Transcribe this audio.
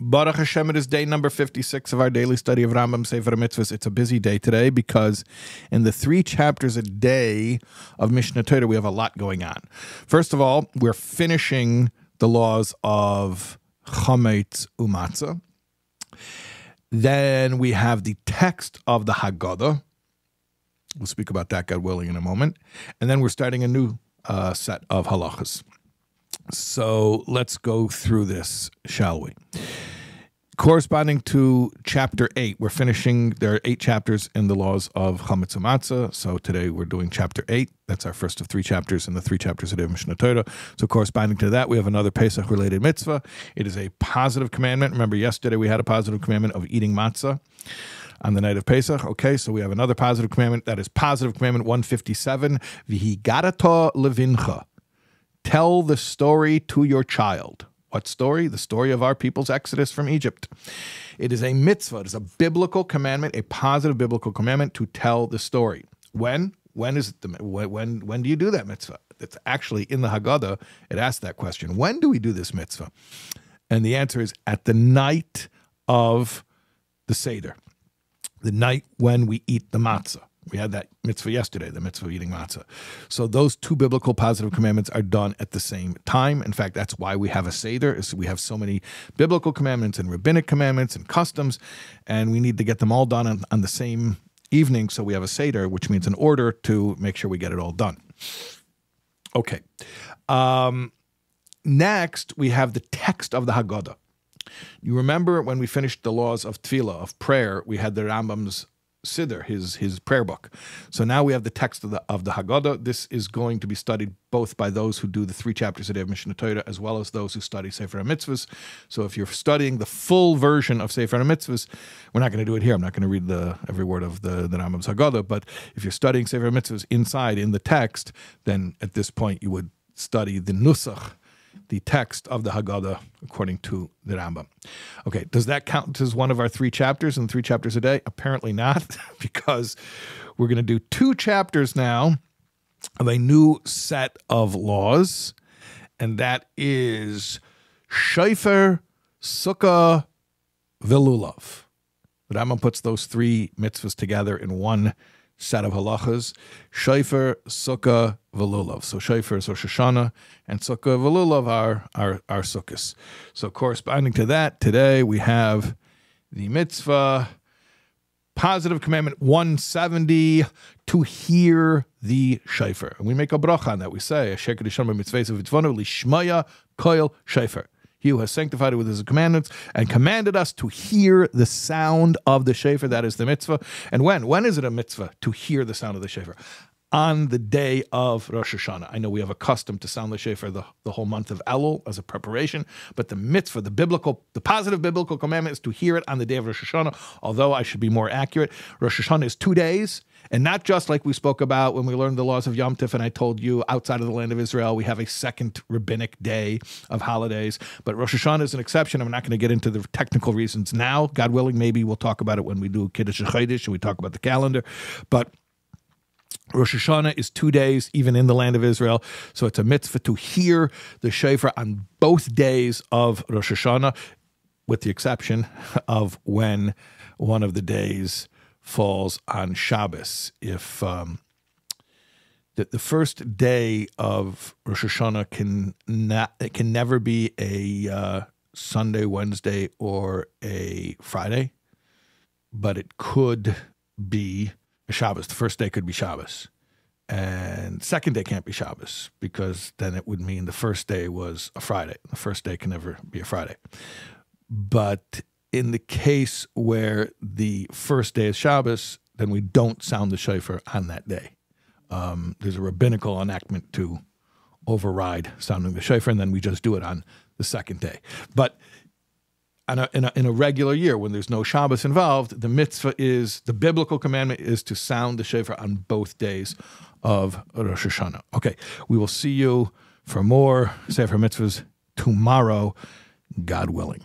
Baruch Hashem, it is day number 56 of our daily study of Rambam Sefer Mitzvahs. It's a busy day today because in the three chapters a day of Mishneh Torah, we have a lot going on. First of all, we're finishing the laws of Chametz Umatzah. Then we have the text of the Haggadah. We'll speak about that, God willing, in a moment. And then we're starting a new uh, set of halachas. So let's go through this, shall we? Corresponding to chapter 8, we're finishing, there are eight chapters in the laws of Chametz Matzah. So today we're doing chapter 8. That's our first of three chapters in the three chapters of Mishneh Torah. So corresponding to that, we have another Pesach related mitzvah. It is a positive commandment. Remember, yesterday we had a positive commandment of eating matzah on the night of Pesach. Okay, so we have another positive commandment. That is positive commandment 157. Vihigadato levincha. Tell the story to your child. What story? The story of our people's exodus from Egypt. It is a mitzvah, it is a biblical commandment, a positive biblical commandment to tell the story. When? When is it the when when do you do that mitzvah? It's actually in the Haggadah. It asks that question. When do we do this mitzvah? And the answer is at the night of the Seder, the night when we eat the matzah. We had that mitzvah yesterday, the mitzvah of eating matzah. So those two biblical positive commandments are done at the same time. In fact, that's why we have a Seder, is we have so many biblical commandments and rabbinic commandments and customs, and we need to get them all done on, on the same evening. So we have a Seder, which means an order to make sure we get it all done. Okay. Um, next, we have the text of the Haggadah. You remember when we finished the laws of tefillah, of prayer, we had the Rambam's Siddur, his his prayer book. So now we have the text of the of the Haggadah. This is going to be studied both by those who do the three chapters a day of Mishneh Torah, as well as those who study Sefer HaMitzvahs. So if you're studying the full version of Sefer HaMitzvahs, we're not going to do it here. I'm not going to read the every word of the the Rambam's Haggadah. But if you're studying Sefer HaMitzvahs inside in the text, then at this point you would study the Nusach the text of the Haggadah according to the Rambam. Okay, does that count as one of our three chapters and three chapters a day? Apparently not, because we're going to do two chapters now of a new set of laws, and that is Shofar, Sukkah, Velulav. The Rambam puts those three mitzvahs together in one set of halachas, Shofar, Sukkah, Velulav. So Shofar is Rosh Hashanah, and Sukkah, Velulav are, are, are Sukkos. So corresponding to that, today we have the mitzvah, positive commandment 170, to hear the Shofar. And we make a bracha on that. We say, a Sheker Dishama mitzvah lishmaya koil Shofar. He who has sanctified it with his commandments and commanded us to hear the sound of the shofar. That is the mitzvah. And when? When is it a mitzvah to hear the sound of the shofar? On the day of Rosh Hashanah. I know we have a custom to sound the shofar the, the whole month of Elul as a preparation, but the mitzvah, the biblical, the positive biblical commandment is to hear it on the day of Rosh Hashanah. Although I should be more accurate, Rosh Hashanah is two days and not just like we spoke about when we learned the laws of Yom Tif, and I told you outside of the land of Israel, we have a second rabbinic day of holidays. But Rosh Hashanah is an exception. I'm not going to get into the technical reasons now. God willing, maybe we'll talk about it when we do Kiddush Chodesh and we talk about the calendar. But Rosh Hashanah is two days, even in the land of Israel. So it's a mitzvah to hear the shofar on both days of Rosh Hashanah, with the exception of when one of the days falls on Shabbos. If um, the, first day of Rosh Hashanah can not it can never be a uh, Sunday, Wednesday, or a Friday, but it could be Shabbos. The first day could be Shabbos. And second day can't be Shabbos because then it would mean the first day was a Friday. The first day can never be a Friday. But in the case where the first day is Shabbos, then we don't sound the shofar on that day. Um, there's a rabbinical enactment to override sounding the shofar, and then we just do it on the second day. But in a, in a, in a regular year, when there's no Shabbos involved, the mitzvah is the biblical commandment is to sound the shofar on both days of Rosh Hashanah. Okay, we will see you for more Sefer Mitzvahs tomorrow, God willing.